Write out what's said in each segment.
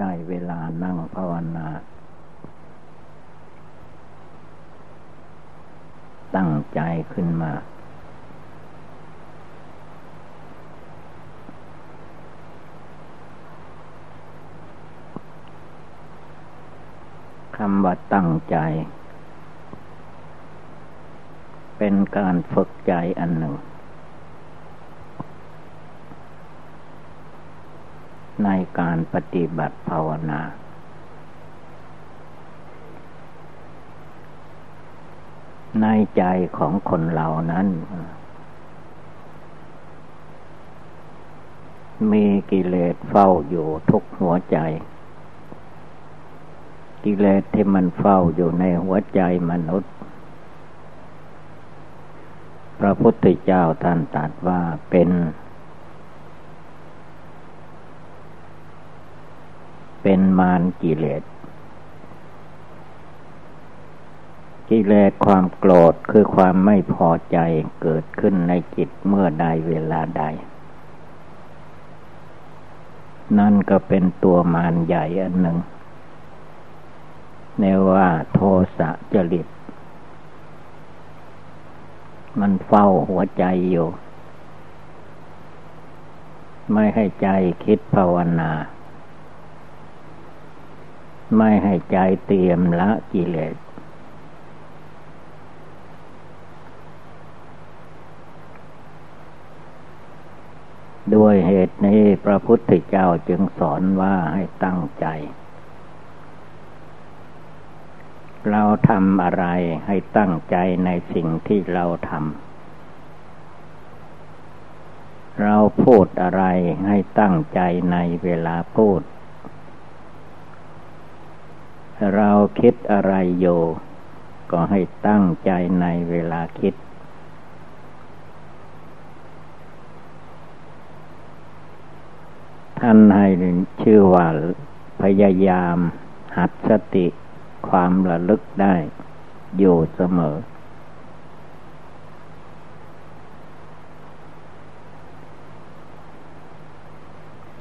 ได้เวลานั่งภาวนา ตั้งใจขึ้นมา คำว่าตั้งใจ เป็นการฝึกใจอันหนึ่ง ในการปฏิบัติภาวนา ในใจของคนเรานั้น มีกิเลสเฝ้าอยู่ทุกหัวใจ กิเลสที่มันเฝ้าอยู่ในหัวใจมนุษย์ พระพุทธเจ้าท่านตรัสว่าเป็น เป็นมารกิเลส กิเลสความโกรธคือความไม่พอใจเกิดขึ้นในจิตเมื่อใดเวลาใด นั่นก็เป็นตัวมารใหญ่อันหนึ่งในว่าโทสะจริต มันเฝ้าหัวใจอยู่ ไม่ให้ใจคิดภาวนา ไม่ให้ใจเตรียมละกิเลส ด้วยเหตุนี้พระพุทธเจ้าจึงสอนว่าให้ตั้งใจ เราทำอะไรให้ตั้งใจในสิ่งที่เราทำเราพูดอะไรให้ตั้งใจในเวลาพูด เราคิดอะไรอยู่ก็ให้ตั้งใจในเวลาคิด ท่านให้ชื่อว่าพยายามหัดสติความระลึกได้ อยู่เสมอ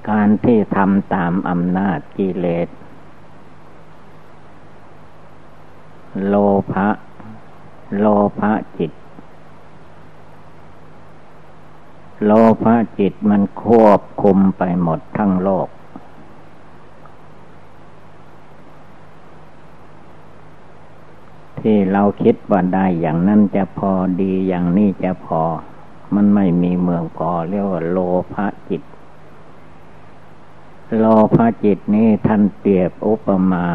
การที่ทำตามอำนาจกิเลส โลภะโลภะจิต โลภะจิตมันควบคุมไปหมดทั้งโลก ที่เราคิดว่าได้อย่างนั้นจะพอดีอย่างนี้จะพอ มันไม่มีเมืองพอเรียกว่าโลภะจิต โลภะจิตนี้ท่านเปรียบอุปมา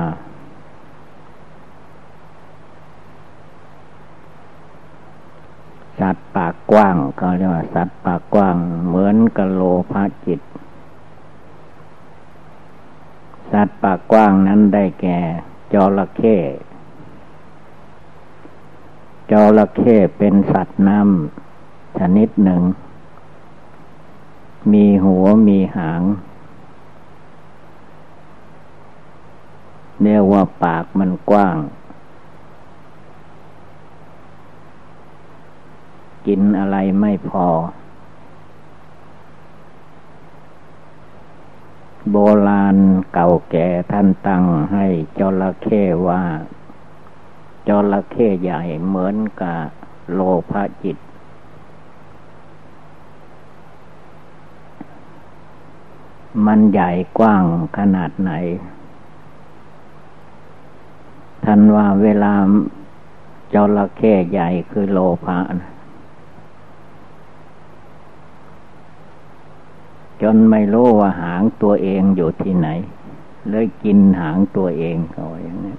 สัตว์ปากกว้างเขาเรียกว่าสัตว์ปากกว้าง เหมือนกับโลภะจิต สัตว์ปากกว้างนั้นได้แก่จระเข้จระเข้เป็นสัตว์น้ำชนิดหนึ่ง มีหัวมีหางเรียกว่าปากมันกว้าง กินอะไรไม่พอ โบราณเก่าแก่ท่านตั้งให้จระเข้ว่าจระเข้ใหญ่เหมือนกับโลภะจิต มันใหญ่กว้างขนาดไหน ท่านว่าเวลาจระเข้ใหญ่คือโลภะนะ จนไม่รู้ว่าหางตัวเองอยู่ที่ไหน เลยกินหางตัวเองเขาอย่างนี้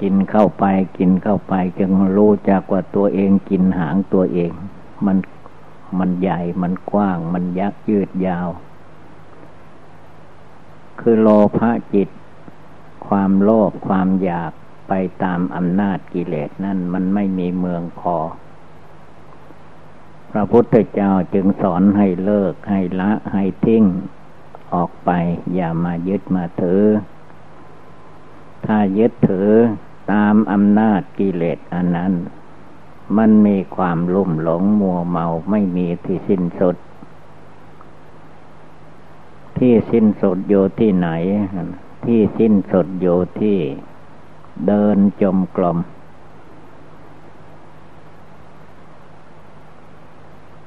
กินเข้าไปกินเข้าไปจึงรู้จักว่าตัวเองกินหางตัวเอง มันมันใหญ่มันกว้าง มันยักยืดยาว คือโลภะจิต ความโลภความอยากไปตามอำนาจกิเลสนั่นมันไม่มีเมืองพอ พระพุทธเจ้าจึงสอนให้เลิกให้ละให้ทิ้ง ออกไป อย่ามายึดมาถือ ถ้ายึดถือตามอำนาจกิเลสอันนั้น มันมีความลุ่มหลงมัวเมาไม่มีที่สิ้นสุด ที่สิ้นสุดอยู่ที่ไหน ที่สิ้นสุดอยู่ที่เดินจมกลม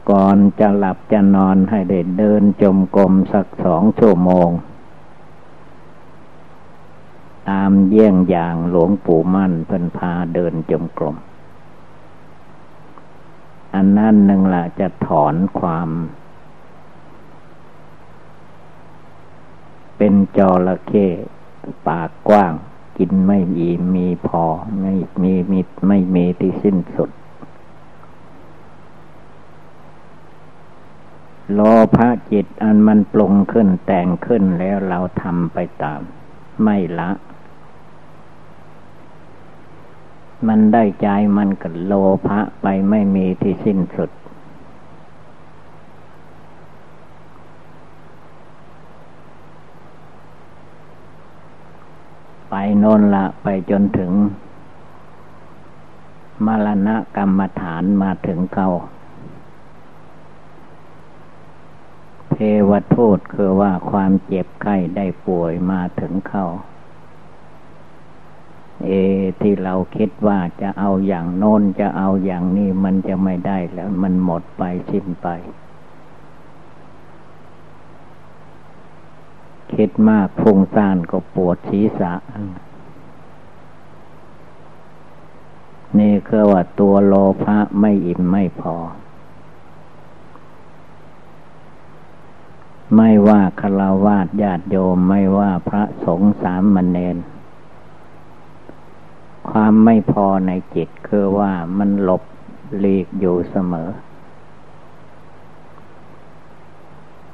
ก่อนจะหลับจะนอนให้ได้เดินจมกลมสักสองชั่วโมง ตามเยี่ยงอย่างหลวงปู่มั่นเพิ่นพาเดินจมกลมอันนั้นหนึ่งละจะถอนความ เป็นจระเข้ปากกว้าง กินไม่มีมีพอไม่มีมีไม่มีที่สิ้นสุด โลภะจิตอันมันปรุงขึ้นแต่งขึ้นแล้วเราทำไปตาม ไม่ละ มันได้ใจมันก็โลภะไปไม่มีที่สิ้นสุด ไปโน่นละไปจนถึงมรณะกรรมฐานมาถึงเขา เทวทูตคือว่าความเจ็บไข้ได้ป่วยมาถึงเขาเอที่เราคิดว่าจะเอาอย่างโน้นจะเอาอย่างนี้มันจะไม่ได้แล้วมันหมดไปสิ้นไป คิดมากฟุ้งซ่านก็ปวดศีรษะ นี่คือว่าตัวโลภะไม่อิ่มไม่พอ ไม่ว่าคารวาสญาติโยมไม่ว่าพระสงฆ์สามมเณรความไม่พอในจิตคือว่ามันหลบหลีกอยู่เสมอ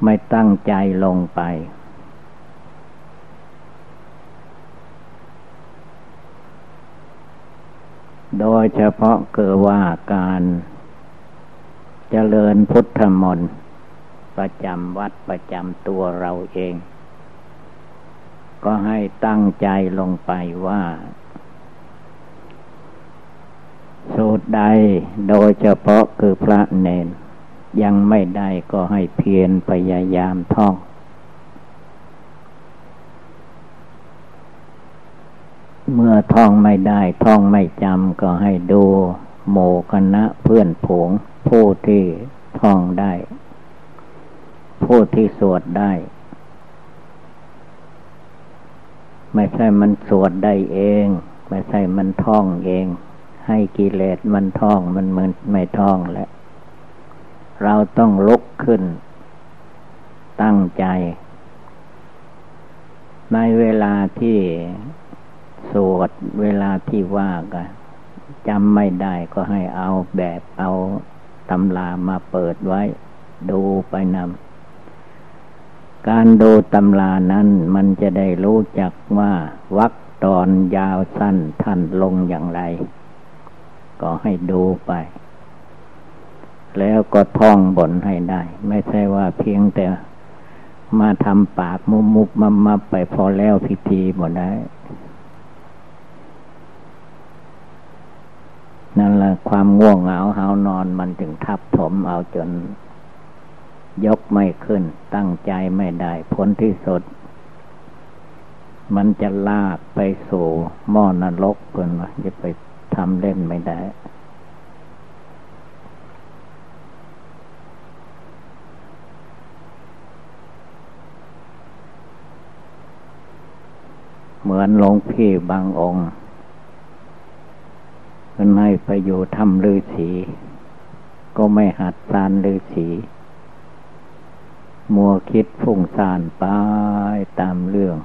ไม่ตั้งใจลงไป โดยเฉพาะเกิดว่าการเจริญพุทธมนต์ ประจำวัดประจำตัวเราเอง ก็ให้ตั้งใจลงไปว่า สูตรใดโดยเฉพาะคือพระเนน ยังไม่ได้ก็ให้เพียรพยายามท่องเมื่อท่องไม่ได้ท่องไม่จำก็ให้ดู โมคณะเพื่อนผงผู้ที่ท่องได้ ผู้ที่สวดได้ ไม่ใช่มันสวดได้เอง ไม่ใช่มันท่องเอง ให้กิเลสมันท่องมันมันไม่ท่องแล้วเราต้องลุกขึ้น ตั้งใจ ในเวลาที่สวดเวลาที่ว่ากันจำไม่ได้ก็ให้เอาแบบเอาตำรามาเปิดไว้ ดูไปนำ การดูตำรานั้นมันจะได้รู้จักว่าวักตอนยาวสั้นท่านลงอย่างไร ก็ให้ดูไป แล้วก็ท่องบนให้ได้ ไม่ใช่ว่าเพียงแต่มาทำปากมุมุบมามาไปพอแล้วพิธีหมดได้ นั่นแหละความง่วงเหงาหานอนมันถึงทับถมเอาจน ยกไม่ขึ้น ตั้งใจไม่ได้พ้นที่สุด มันจะลากไปสู่หม้อนรกเพื่อนว่าจะไปทำเล่นไม่ได้ เหมือนหลวงพี่บางองค์มันให้ไปอยู่ทำฤาษีก็ไม่หัดสารฤาษี มัวคิดฟุ้งซ่านไปตามเรื่อง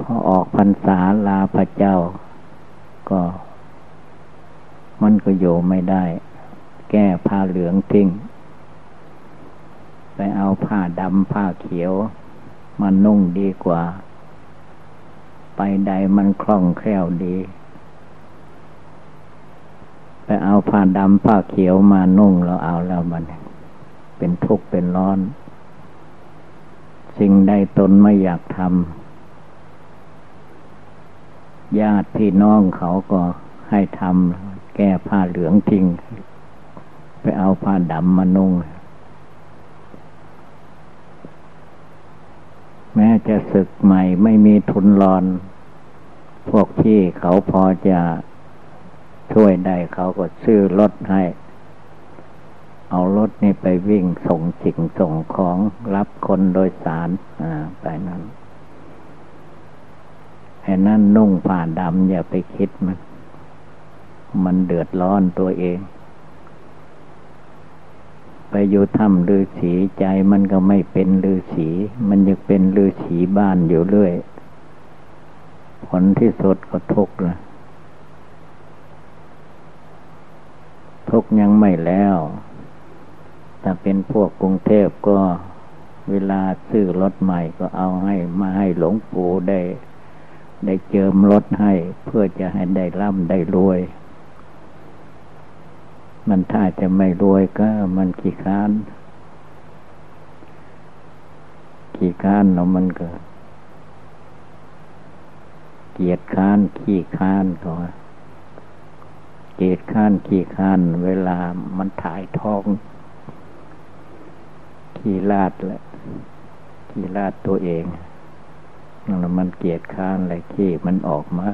พอออกพรรษาลาพระเจ้า ก็ มันก็อยู่ไม่ได้ แก้ผ้าเหลืองทิ้งไปเอาผ้าดำผ้าเขียวมานุ่งดีกว่า ไปใดมันคล่องแคล่วดี ไปเอาผ้าดำผ้าเขียวมานุ่งเราเอาแล้วมัน เป็นทุกข์เป็นร้อน สิ่งใดตนไม่อยากทำญาติพี่น้องเขาก็ให้ทำแก้ผ้าเหลืองทิ้ง ไปเอาผ้าดำมานุ่ง แม้จะศึกใหม่ไม่มีทุนรอน พวกที่เขาพอจะช่วยได้เขาก็ซื้อรถให้ เอารถนี่ไปวิ่งส่งสิ่งส่งของรับคนโดยสารไปนั้นแค่นั้นนุ่งผ้าดำอย่าไปคิดมัน มันเดือดร้อนตัวเอง ไปอยู่ถ้ำลือสีใจมันก็ไม่เป็นลือสี มันยังเป็นลือสีบ้านอยู่เรื่อย ผลที่สุดก็ทุกข์ละทุกยังไม่แล้ว ถ้าเป็นพวกกรุงเทพก็เวลาซื้อรถใหม่ก็เอาให้มาให้หลวงปู่ได้ ได้เจิมรถให้ เพื่อจะให้ได้ร่ำได้รวย มันถ้าจะไม่รวยก็มันขี้ค้านขี้ค้านเนาะมันก็เกียดค้านขี้ค้านก็เกียดค้านขี้ค้าน เวลามันถ่ายท้อง ขี้ลาดแหละขี้ลาดตัวเองนั่นมันเกียดค้านอะไรขี้มันออกมา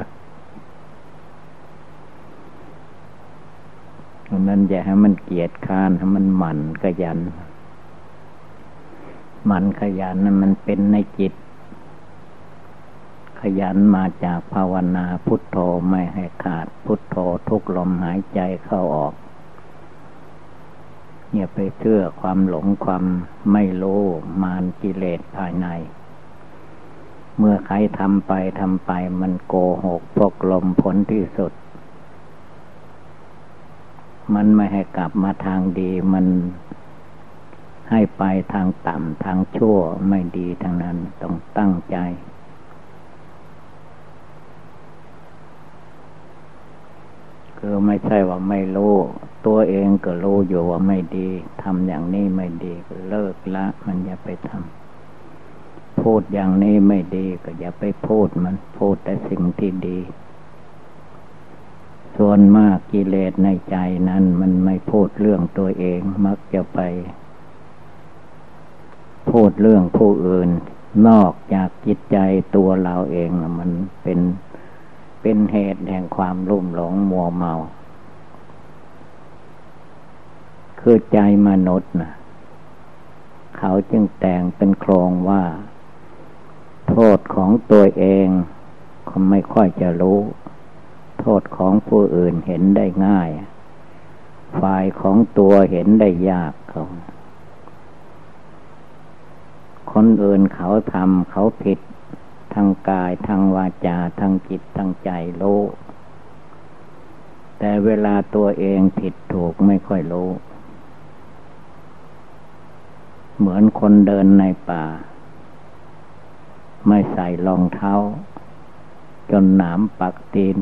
ดังนั้นอย่าให้มันเกียดค้านให้มันหมั่นขยัน หมั่นขยันนั้นมันเป็นในจิต ขยันมาจากภาวนาพุทโธไม่ให้ขาดพุทโธทุกลมหายใจเข้าออก อย่าไปเชื่อความหลงความไม่รู้มานกิเลสภายใน เมื่อใครทำไปทำไปมันโกหกพกลมผลที่สุด มันไม่ให้กลับมาทางดีมันให้ไปทางต่ำทางชั่วไม่ดีทางนั้นต้องตั้งใจ คือไม่ใช่ว่าไม่รู้ ตัวเองก็รู้อยู่ว่าไม่ดีทำอย่างนี้ไม่ดีก็เลิกละ มันอย่าไปทำพูดอย่างนี้ไม่ดีก็อย่าไปพูดมันพูดแต่สิ่งที่ดี ส่วนมากกิเลสในใจนั้น มันไม่พูดเรื่องตัวเองมักจะไป พูดเรื่องผู้อื่น นอกจากจิตใจตัวเราเองมันเป็นเป็นเหตุแห่งความรุ่มหลงมัวเมา คือใจมนุษย์นะเขาจึงแต่งเป็นโครงว่า โทษของตัวเองก็ไม่ค่อยจะรู้ โทษของผู้อื่นเห็นได้ง่าย ฝ่ายของตัวเห็นได้ยากเขาคนอื่นเขาทำเขาผิดทางกายทางวาจาทางจิตทางใจรู้แต่เวลาตัวเองผิดถูกไม่ค่อยรู้ เหมือนคนเดินในป่า ไม่ใส่รองเท้า จนหนามปักตีน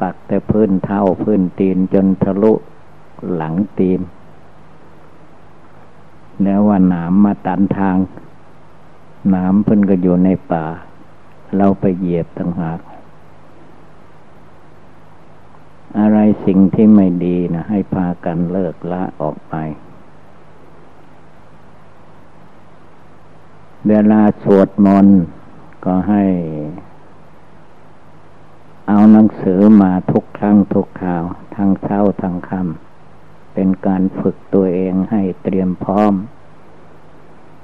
ปักแต่พื้นเท้าพื้นตีนจนทะลุหลังตีน แล้วว่าหนามมาตันทาง หนามเพิ่นก็อยู่ในป่า เราไปเหยียบต่างหาก อะไรสิ่งที่ไม่ดีนะให้พากันเลิกละออกไป เวลาสวดมนต์ก็ให้ เอาหนังสือมาทุกครั้งทุกคราว ทั้งเช้าทั้งค่ำเป็นการฝึกตัวเองให้เตรียมพร้อม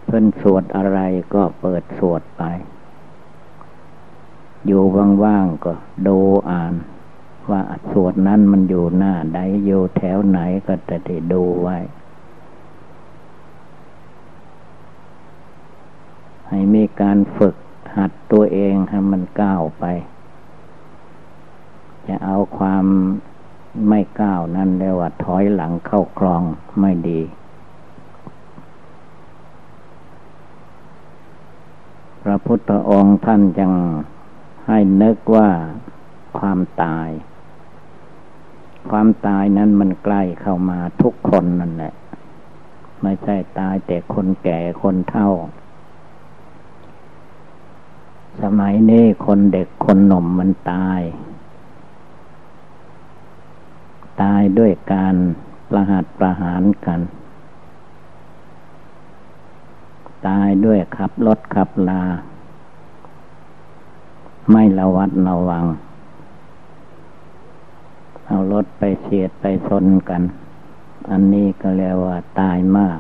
เพิ่นสวดอะไรก็เปิดสวดไป อยู่ว่างๆก็ดูอ่าน ว่าสวดนั้นมันอยู่หน้าใดอยู่แถวไหนก็จะได้ดูไว้ ให้มีการฝึกหัดตัวเองให้มันก้าวไป จะเอาความไม่ก้าวนั่นเรียกว่าถอยหลังเข้าคลองไม่ดี พระพุทธองค์ท่านยังให้นึกว่าความตาย ความตายนั้นมันใกล้เข้ามาทุกคนนั่นแหละ ไม่ใช่ตายแต่คนแก่คนเฒ่า สมัยนี้คนเด็กคนหนุ่มมันตาย ตายด้วยการประหัตประหารกัน ตายด้วยขับรถขับลา ไม่ระวัดระวัง เอารถไปเสียดไปชนกัน อันนี้ก็เรียกว่าตายมาก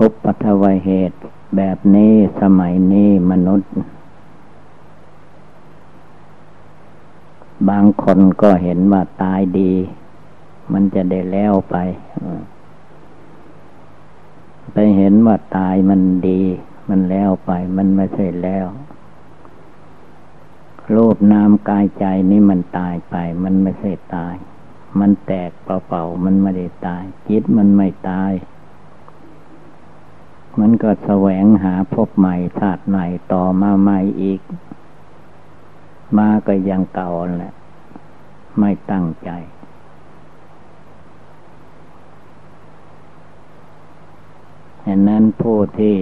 อุปัทวเหตุแบบนี้สมัยนี้มนุษย์ บางคนก็เห็นว่าตายดี มันจะได้แล้วไป ไปเห็นว่าตายมันดี มันแล้วไป มันไม่ใช่แล้ว รูปนามกายใจนี่มันตายไป มันไม่ใช่ตาย มันแตกเปล่าๆมันไม่ได้ตาย จิตมันไม่ตาย มันก็แสวงหาพบใหม่ชาติใหม่ต่อมาใหม่อีก มาก็ยังเก่าแหละ ไม่ตั้งใจฉะนั้นผู้ที่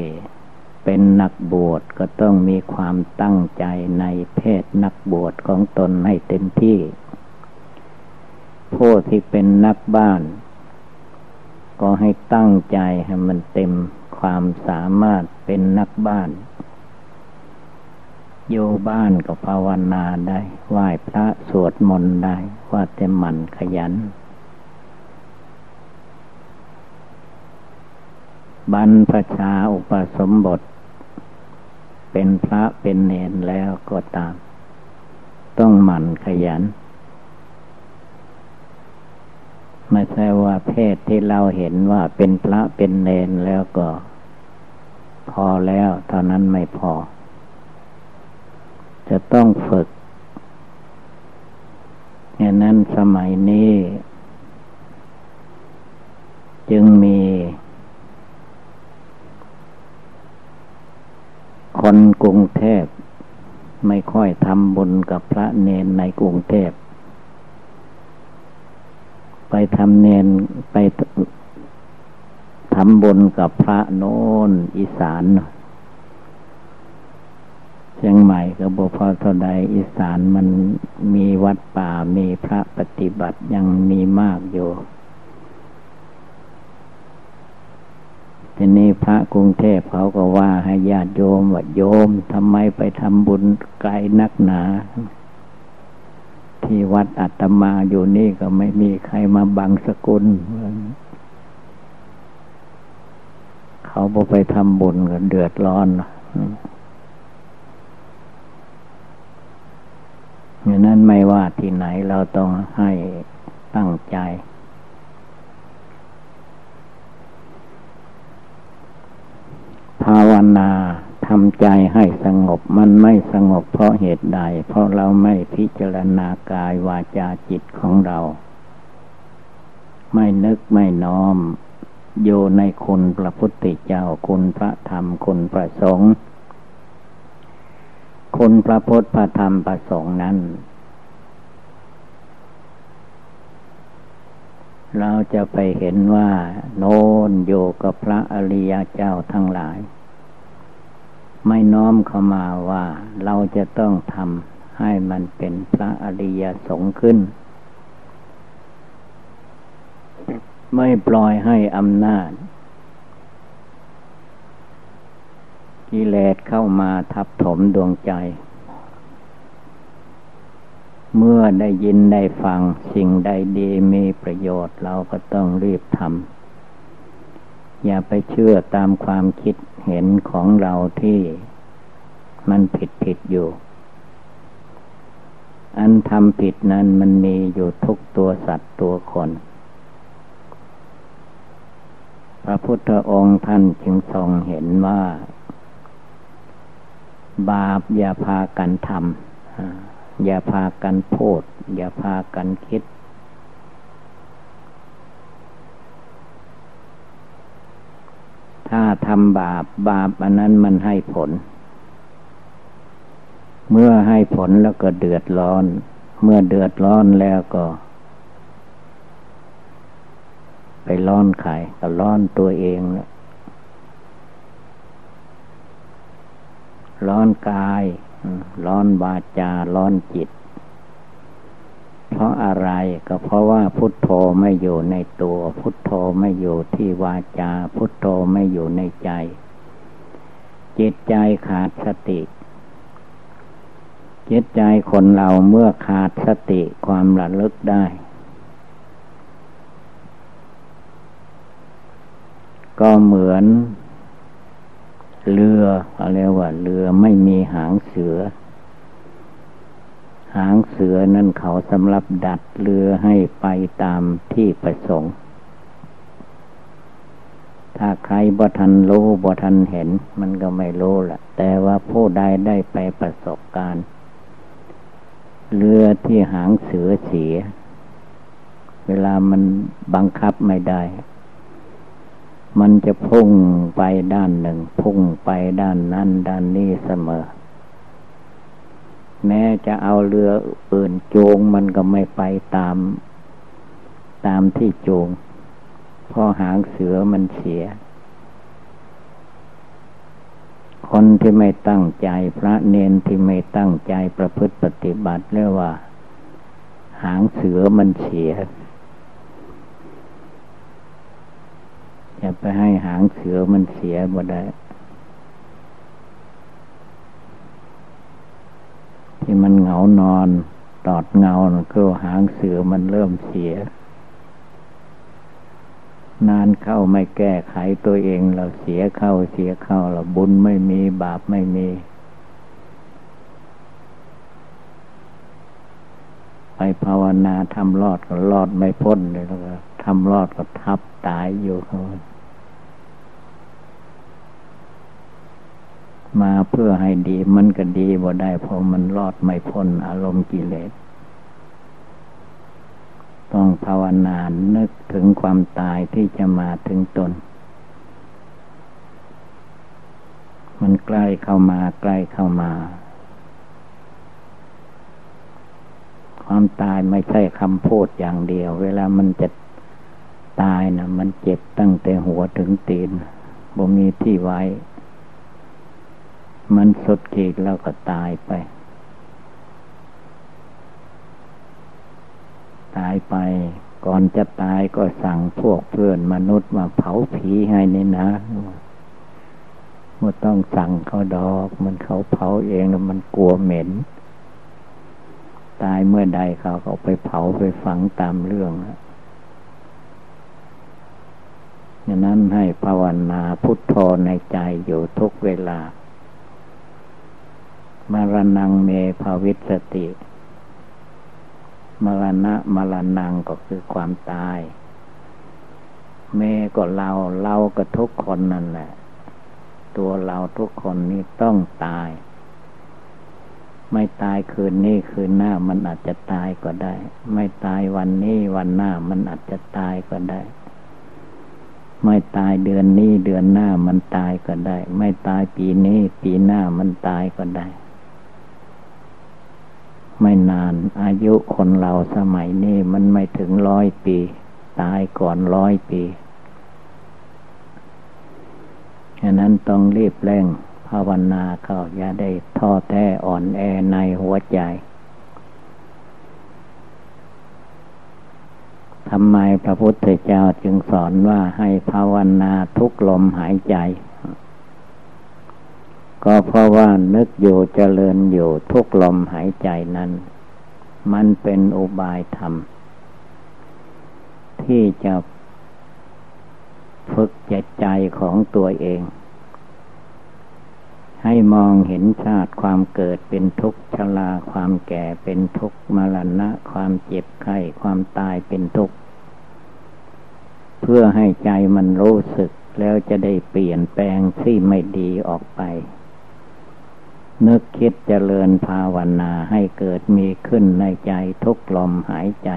เป็นนักบวชก็ต้องมีความตั้งใจในเพศนักบวชของตนให้เต็มที่ ผู้ที่เป็นนักบ้าน ก็ให้ตั้งใจให้มันเต็มความสามารถเป็นนักบ้านอยู่บ้านก็ภาวนาได้ ไหว้พระสวดมนต์ได้ ว่าแต่มันขยันบรรพชาอุปสมบท เป็นพระเป็นเนรแล้วก็ตาม ต้องหมั่นขยัน ไม่ใช่ว่าเพศที่เราเห็นว่าเป็นพระเป็นเนรแล้วก็ พอแล้วเท่านั้นไม่พอ จะต้องฝึกดังนั้นสมัยนี้ จึงมี คนกรุงเทพไม่ค่อยทำบุญกับพระเนนในกรุงเทพ ไปทำเนนไปทำบุญกับพระโน้นอีสานเชียงใหม่ก็บพอเท่าใดอีสานมันมีวัดป่ามีพระปฏิบัติยังมีมากอยู่ ทีนี้พระกรุงเทพเขาก็ว่าให้ญาติโยมว่าโยมทำไมไปทำบุญไกลนักหนา ที่วัดอัตมาอยู่นี่ก็ไม่มีใครมาบังสกุล เขาบอไปทำบุญกันเดือดร้อนอย่างนั้นไม่ว่าที่ไหนเราต้องให้ตั้งใจ ภาวนาทำใจให้สงบมันไม่สงบเพราะเหตุใด เพราะเราไม่พิจารณากายวาจาจิตของเรา ไม่นึกไม่น้อมอยู่ในคุณพระพุทธเจ้าคุณพระธรรมคุณพระสงฆ์คุณพระพุทธพระธรรมพระสงฆ์นั้น เราจะไปเห็นว่า โน้นโยกับพระอริยเจ้าทั้งหลาย ไม่น้อมเข้ามาว่าเราจะต้องทำให้มันเป็นพระอริยสงฆ์ขึ้น ไม่ปล่อยให้อำนาจ กิเลสเข้ามาทับถมดวงใจ เมื่อได้ยินได้ฟังสิ่งใดดีมีประโยชน์เราก็ต้องรีบทำอย่าไปเชื่อตามความคิดเห็นของเราที่มันผิดผิดอยู่ อันทำผิดนั้นมันมีอยู่ทุกตัวสัตว์ตัวคน พระพุทธองค์ท่านจึงทรงเห็นว่า บาปอย่าพากันทำ อย่าพากันพูด อย่าพากันคิด ถ้าทำบาปบาปอันนั้นมันให้ผล เมื่อให้ผลแล้วก็เดือดร้อน เมื่อเดือดร้อนแล้วก็ ไปร้อนใครก็ร้อนตัวเองละร้อนกาย ร้อนวาจาร้อนจิต เพราะอะไรก็เพราะว่าพุทโธไม่อยู่ในตัว พุทโธไม่อยู่ที่วาจา พุทโธไม่อยู่ในใจ จิตใจขาดสติจิตใจคนเราเมื่อขาดสติความระลึกได้ ก็เหมือน เรืออะไรว่าเรือไม่มีหางเสือ หางเสือนั่นเขาสำหรับดัดเรือให้ไปตามที่ประสงค์ ถ้าใครบ่ทันรู้บ่ทันเห็น มันก็ไม่รู้ละแต่ว่าผู้ใดได้ไปประสบการณ์เรือที่หางเสือเสีย เวลามันบังคับไม่ได้ มันจะพุ่งไปด้านหนึ่ง พุ่งไปด้านนั้นด้านนี้เสมอ แม้จะเอาเรืออื่นโจงมันก็ไม่ไปตาม ตามที่โจงเพราะหางเสือมันเสีย คนที่ไม่ตั้งใจพระเนนที่ไม่ตั้งใจประพฤติปฏิบัติเรียกว่า หางเสือมันเสีย จะไปให้หางเสือมันเสียบ่ได้ ที่มันเหงานอน ตอดเงาก็หางเสือมันเริ่มเสีย นานเข้าไม่แก้ไขตัวเองเราเสียเข้าเสียเข้าเราบุญไม่มีบาปไม่มีไปภาวนาทำรอดก็รอดไม่พ้นเลยแล้วก็ทำรอดก็ทับตายอยู่เขา มาเพื่อให้ดีมันก็ดีบ่ได้เพราะมันรอดไม่พ้นอารมณ์กิเลส ต้องภาวนานึกถึงความตายที่จะมาถึงตน มันใกล้เข้ามาใกล้เข้ามา ความตายไม่ใช่คำพูดอย่างเดียว เวลามันจะตายนะมันเจ็บตั้งแต่หัวถึงตีนบ่มีที่ไว้ มันสุดขีดแล้วก็ตายไป ตายไป ก่อนจะตายก็สั่งพวกเพื่อนมนุษย์มาเผาผีให้นี่นะมันต้องสั่งเขาดอก มันเขาเผาเองแล้วมันกลัวเหม็น ตายเมื่อใดเขาก็ไปเผาไปฝังตามเรื่องดังนั้นให้ภาวนาพุทโธในใจอยู่ทุกเวลา มรณงเมภาวิสติ มรณะมรณงก็คือความตาย เมก็เราเราก็ทุกคนนั่นแหละ ตัวเราทุกคนนี่ต้องตาย ไม่ตายคืนนี้คืนหน้ามันอาจจะตายก็ได้ ไม่ตายวันนี้วันหน้ามันอาจจะตายก็ได้ไม่ตายเดือนนี้เดือนหน้ามันตายก็ได้ ไม่ตายปีนี้ปีหน้ามันตายก็ได้ ไม่นาน อายุคนเราสมัยนี้มันไม่ถึงร้อยปี ตายก่อนร้อยปีฉะนั้นต้องรีบเร่งภาวนาเข้าอย่าได้ท้อแท้อ่อนแอในหัวใจทำไมพระพุทธเจ้าจึงสอนว่าให้ภาวนาทุกลมหายใจ ก็เพราะว่านึกอยู่เจริญอยู่ทุกลมหายใจนั้น มันเป็นอุบายธรรม ที่จะฝึกจิตใจของตัวเอง ให้มองเห็นชาติความเกิดเป็นทุกข์ชราความแก่เป็นทุกข์มรณะ ความเจ็บไข้ความตายเป็นทุกข์เพื่อให้ใจมันรู้สึกแล้วจะได้เปลี่ยนแปลงที่ไม่ดีออกไป นึกคิดเจริญภาวนาให้เกิดมีขึ้นในใจทุกลมหายใจ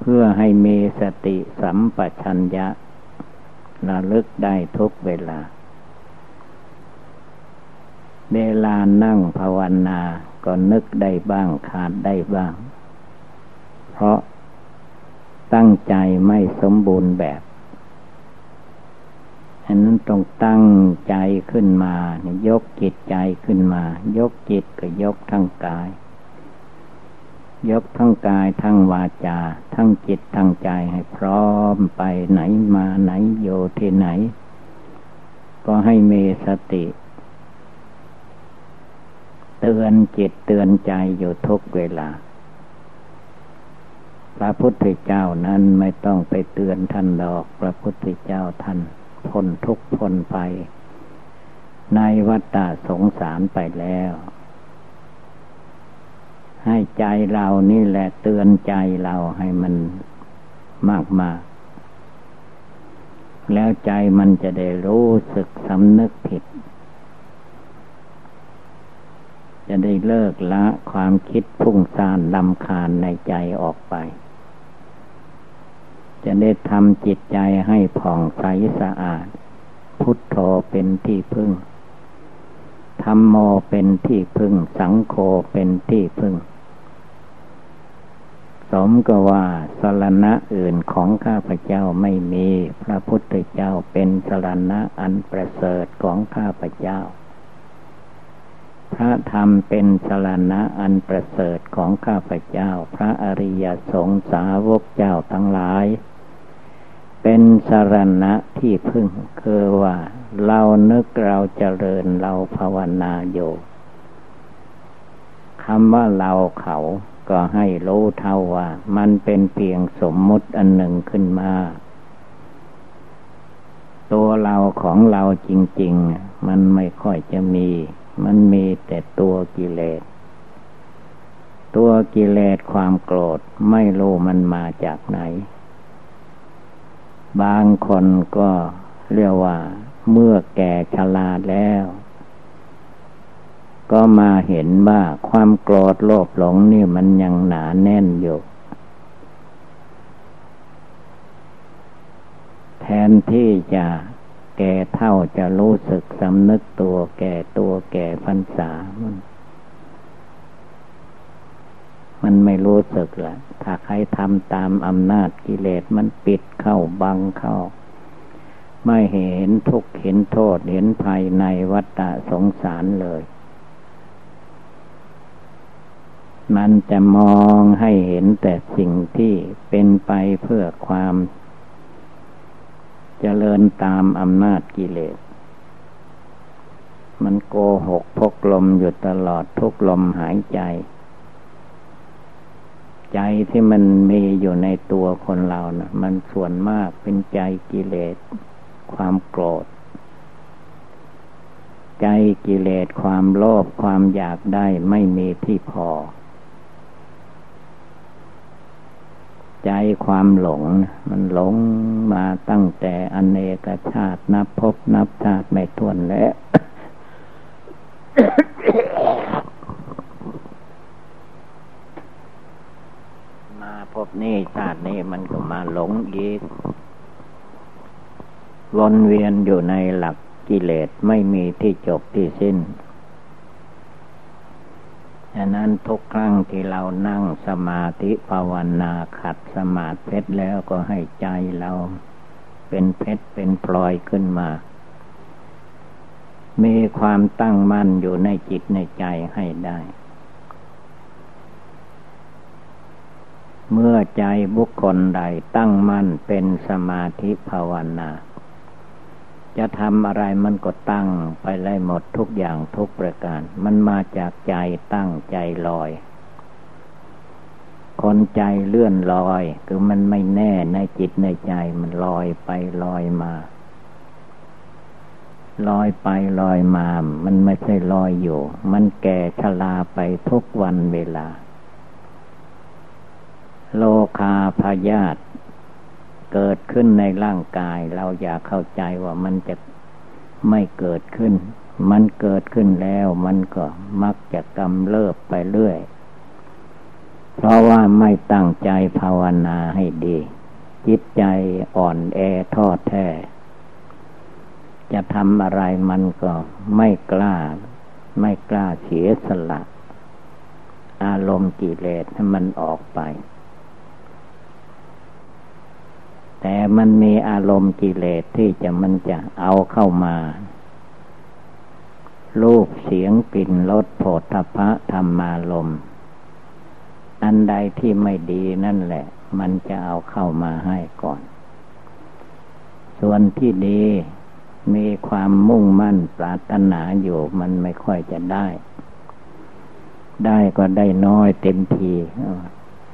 เพื่อให้มีสติสัมปชัญญะระลึกได้ทุกเวลา เวลานั่งภาวนาก็นึกได้บ้างขาดได้บ้าง เพราะตั้งใจไม่สมบูรณ์แบบ อันนั้นต้องตั้งใจขึ้นมายกจิตใจขึ้นมา ยกจิตก็ยกทั้งกาย ยกทั้งกายทั้งวาจา ทั้งจิตทั้งใจให้พร้อมไปไหนมาไหนโยที่ไหน ก็ให้มีสติ เตือนจิตเตือนใจอยู่ทุกเวลาพระพุทธเจ้านั้นไม่ต้องไปเตือนท่านดอก พระพุทธเจ้าท่าน พ้นทุกพ้นไป ในวัฏฏะสงสารไปแล้ว ให้ใจเรานี่แหละเตือนใจเราให้มันมากมากแล้วใจมันจะได้รู้สึกสำนึกผิด จะได้เลิกละความคิดพุ่งซ่านลำคาญในใจออกไป จะได้ทำจิตใจให้ผ่องใสสะอาด พุทโธเป็นที่พึ่งธรรมโมเป็นที่พึ่ง สังโฆเป็นที่พึ่ง สมก็ว่าสรณะอื่นของข้าพเจ้าไม่มี พระพุทธเจ้าเป็นสรณะอันประเสริฐของข้าพเจ้า พระธรรมเป็นสรณะอันประเสริฐของข้าพเจ้า พระอริยสงสาวกเจ้าทั้งหลาย เป็นสรณะที่พึ่งคือว่า เรานึกเราเจริญเราภาวนาอยู่คำว่าเราเขาก็ให้รู้เท่าว่า มันเป็นเพียงสมมุติอันหนึ่งขึ้นมา ตัวเราของเราจริง ๆ มันไม่ค่อยจะมี มันมีแต่ตัวกิเลส ตัวกิเลสความโกรธไม่รู้มันมาจากไหน บางคนก็เรียกว่า เมื่อแก่ชราแล้ว ก็มาเห็นว่าความโกรธโลภหลงนี่มันยังหนาแน่นอยู่ แทนที่จะแก่เท่าจะรู้สึกสำนึกตัวแก่ตัวแก่พรรษามัน มันไม่รู้สึกละถ้าใครทำตามอำนาจกิเลสมันปิดเข้าบังเข้า ไม่เห็นทุกข์เห็นโทษเห็นภัยในวัฏสงสารเลยมันจะมองให้เห็นแต่สิ่งที่เป็นไปเพื่อความจเจริญตามอำนาจกิเลส มันโกหกพกลมอยู่ตลอดทุกลมหายใจ ใจที่มันมีอยู่ในตัวคนเรานะ่ะมันส่วนมากเป็นใจกิเลส ความโกรธ ใจกิเลสความโลภความอยากได้ไม่มีที่พอ ใจความหลง มันหลงมาตั้งแต่อเนกชาตินับพบนับชาติไม่ท้วนแล้ว มาพบนี่ชาตินี้มันก็มาหลงอีก วนเวียนอยู่ในหลักกิเลสไม่มีที่จบที่สิ้นฉะนั้นทุกครั้งที่เรานั่งสมาธิภาวนาขัดสมาธิเพชรแล้วก็ให้ใจเราเป็นเพชรเป็นพลอยขึ้นมา มีความตั้งมั่นอยู่ในจิตในใจให้ได้ เมื่อใจบุคคลใดตั้งมั่นเป็นสมาธิภาวนา จะทำอะไรมันก็ตั้งไปเลยหมดทุกอย่างทุกประการ มันมาจากใจตั้งใจลอย คนใจเลื่อนลอย คือมันไม่แน่ในจิตในใจมันลอยไปลอยมา ลอยไปลอยมา มันไม่ใช่ลอยอยู่ มันแก่ชราไปทุกวันเวลา โลคาพยาธเกิดขึ้นในร่างกาย เราอยากเข้าใจว่ามันจะไม่เกิดขึ้น มันเกิดขึ้นแล้วมันก็มักจะกำเริบไปเรื่อย เพราะว่าไม่ตั้งใจภาวนาให้ดี จิตใจอ่อนแอทอดแท้ จะทำอะไรมันก็ไม่กล้า ไม่กล้าเสียสละ อารมณ์กิเลสให้มันออกไป แต่มันมีอารมณ์กิเลสที่จะมันจะเอาเข้ามา รูปเสียงกลิ่นรสโผฏฐพะธรรมารมอันใดที่ไม่ดีนั่นแหละ มันจะเอาเข้ามาให้ก่อน ส่วนที่ดีมีความมุ่งมั่นปรารถนาอยู่มันไม่ค่อยจะได้ ได้ก็ได้น้อยเต็มที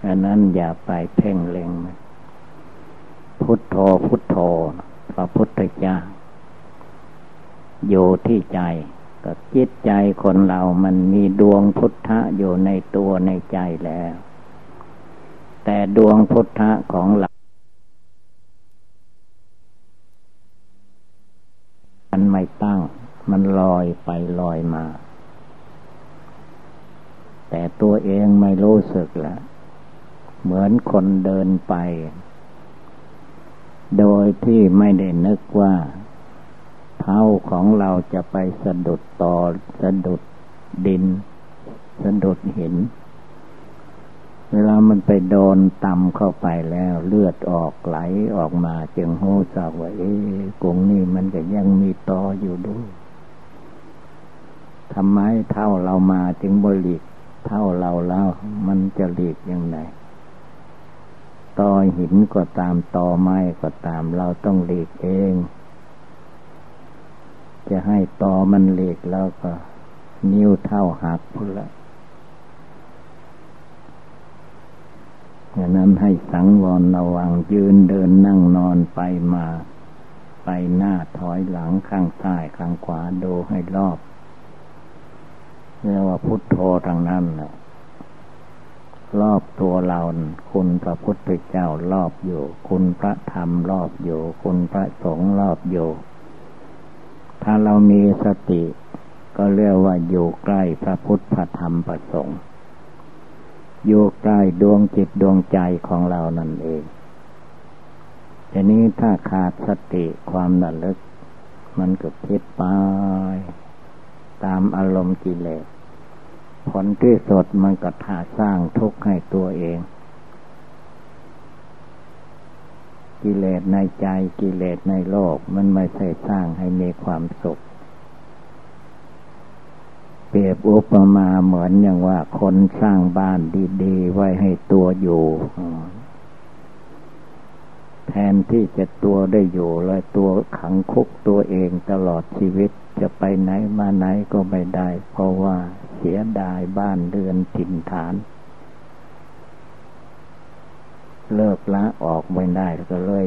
อันนั้นอย่าไปเพ่งเล็งมัน พุทโธพุทโธพระพุทธเจ้าอยู่ที่ใจก็จิตใจคนเรามันมีดวงพุทธะอยู่ในตัวในใจแล้ว แต่ดวงพุทธะของเรามันไม่ตั้ง มันลอยไปลอยมา แต่ตัวเองไม่รู้สึกละเหมือนคนเดินไป โดยที่ไม่ได้นึกว่า เท้าของเราจะไปสะดุดต่อสะดุดดิน สะดุดหิน เวลามันไปโดนต่ำเข้าไปแล้วเลือดออกไหลออกมาจึงโหทราว่าเอ๊กงนี่มันก็ยังมีตออยู่ด้วยทำไมเท่าเรามาจึงบริกเท่าเราแล้วมันจะหลีกยังไง ตอหินก็ตามตอไม้ก็ตามเราต้องหลีกเอง จะให้ตอมันเหล็กแล้วก็ นิ้วเท่าหักพุ่นละดังนั้นให้สังวรระวังยืนเดินนั่งนอนไปมา ไปหน้าถอยหลังข้างซ้ายข้างขวาดูให้รอบเรียกว่าพุทโธทางนั้นแหละ รอบตัวเรา คุณพระพุทธเจ้ารอบอยู่ คุณพระธรรมรอบอยู่ คุณพระสงฆ์รอบอยู่ ถ้าเรามีสติ ก็เรียกว่าอยู่ใกล้พระพุทธพระธรรมพระสงฆ์อยู่ใกล้ดวงจิตดวงใจของเรานั่นเองทีนี้ถ้าขาดสติความระลึก มันก็พิดไป ตามอารมณ์กิเลส ผลที่สดมันก็ถาสร้างทุกข์ให้ตัวเอง กิเลสในใจกิเลสในโลกมันไม่ใช่สร้างให้มีความสุข เปรียบอุปมาเหมือนอย่างว่าคนสร้างบ้านดี ๆ ไว้ให้ตัวอยู่ แทนที่จะตัวได้อยู่เลยตัวขังคุกตัวเองตลอดชีวิตจะไปไหนมาไหนก็ไม่ได้ เพราะว่าเสียดายบ้านเรือนถิ่นฐาน เลิกละออกไม่ได้ก็เลย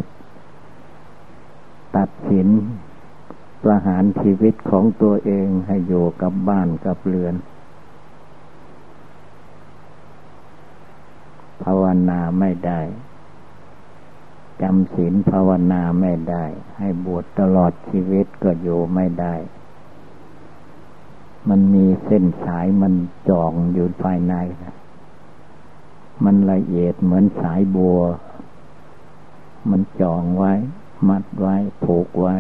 ตัดสินประหารชีวิตของตัวเองให้อยู่กับบ้านกับเรือน ภาวนาไม่ได้ จำศีลภาวนาไม่ได้ ให้บวชตลอดชีวิตก็อยู่ไม่ได้ มันมีเส้นสายมันจองอยู่ภายในนะมันละเอียดเหมือนสายบัว มันจองไว้ มัดไว้ ผูกไว้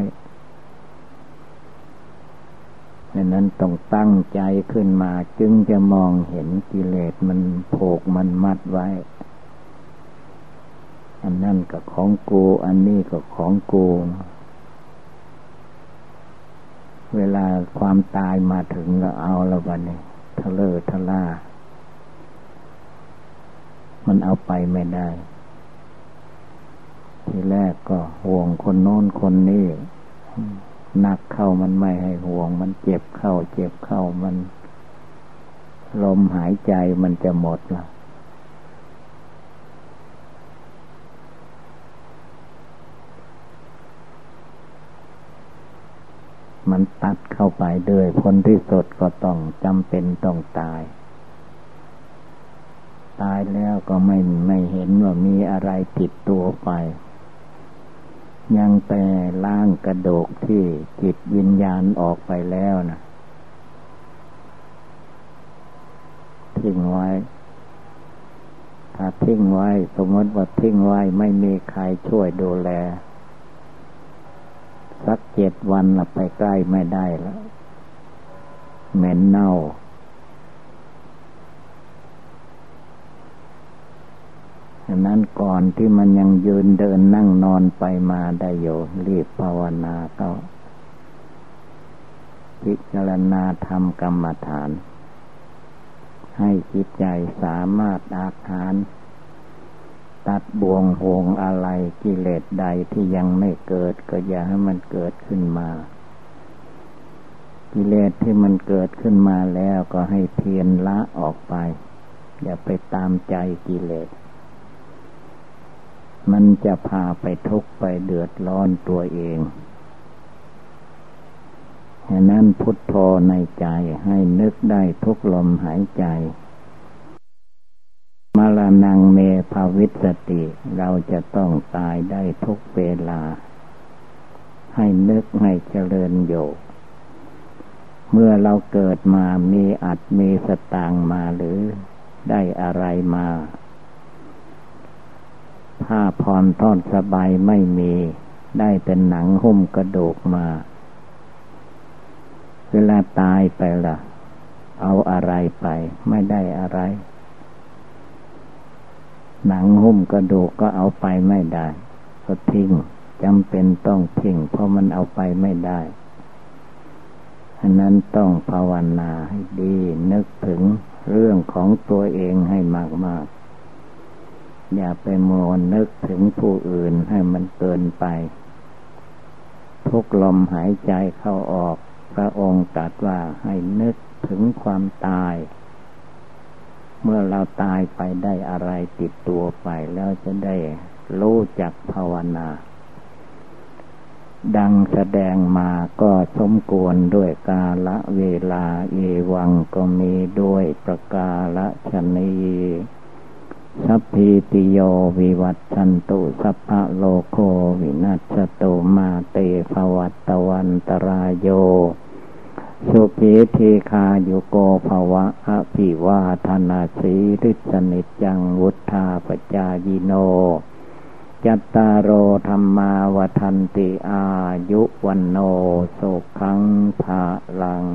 ดังนั้นต้องตั้งใจขึ้นมา จึงจะมองเห็นกิเลสมันผูกมันมัดไว้ อันนั้นก็ของกู อันนี้ก็ของกู เวลาความตายมาถึงก็เอาแล้ววันนี้ทะเลอทะล่า มันเอาไปไม่ได้ ทีแรกก็ห่วงคนโน้นคนนี้หนักเข้ามันไม่ให้ห่วง มันเจ็บเข้า เจ็บเข้ามัน ลมหายใจมันจะหมดละ มันตัดเข้าไปด้วยผลที่สุดก็ต้องจำเป็นต้องตาย ตายแล้วก็ไม่ไม่เห็นว่ามีอะไรติดตัวไป ยังแต่ล่างกระโดกที่จิตวิญญาณออกไปแล้วนะทิ้งไว้ ถ้าทิ้งไว้ สมมติว่าทิ้งไว้ไม่มีใครช่วยดูแล สักเจ็ดวันละไปใกล้ไม่ได้แล้วเหม็นเน่า ฉะนั้นก่อนที่มันยังยืนเดินนั่งนอนไปมาได้อยู่รีบภาวนาก็พิจารณาทำกรรมฐาน ให้จิตใจสามารถอาหาร ตัดบ่วงห่วงอะไรกิเลสใดที่ยังไม่เกิด ก็อย่าให้มันเกิดขึ้นมา กิเลสที่มันเกิดขึ้นมาแล้วก็ให้เพียนละออกไป อย่าไปตามใจกิเลส มันจะพาไปทุกข์ไปเดือดร้อนตัวเองฉะนั้นพุทโธในใจให้นึกได้ทุกลมหายใจ รณงเมภาวิสติ เราจะต้องตายได้ทุกเวลา ให้นึกให้เจริญโยเมื่อเราเกิดมามีอัดมีสตางมาหรือได้อะไรมา ผ้าพรทอดสบายไม่มี ได้เป็นหนังหุ้มกระดูกมา เวลาตายไปละ่ะ เอาอะไรไป ไม่ได้อะไร หนังหุ้มกระดูกก็เอาไปไม่ได้ ก็ทิ้งจำเป็นต้องทิ้งเพราะมันเอาไปไม่ได้อันนั้นต้องภาวนาให้ดีนึกถึงเรื่องของตัวเองให้มาก ๆ อย่าไปโมนนึกถึงผู้อื่นให้มันเกินไป ทุกลมหายใจเข้าออก พระองค์ตรัสว่าให้นึกถึงความตาย เมื่อเราตายไปได้อะไรติดตัวไป แล้วจะได้รู้จักภาวนา ดังแสดงมาก็สมควรด้วยกาละเวลาเอวังก็มีด้วยประกาละชนีสัพพิติโยวิวัตชันตุสัพพะโลโควินัสตุมาเตภวัตตวันตรายโย สุพเทคาโยโกภาวะอภิวาธนาสีริสนิจังวุธาปจายิโน จัตตารโอธรรมาวทันติอายุวันโนสุขังภาลัง